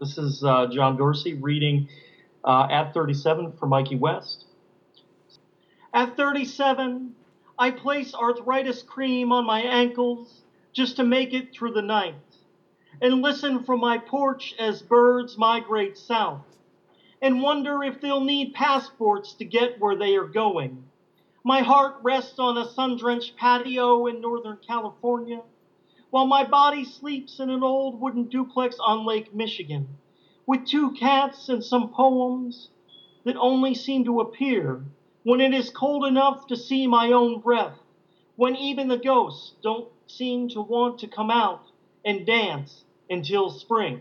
This is uh, John Dorsey reading uh, at 37 for Mikey West. At 37, I place arthritis cream on my ankles just to make it through the night and listen from my porch as birds migrate south and wonder if they'll need passports to get where they are going. My heart rests on a sun drenched patio in Northern California while my body sleeps in an old wooden duplex on Lake Michigan, with two cats and some poems that only seem to appear when it is cold enough to see my own breath, when even the ghosts don't seem to want to come out and dance until spring.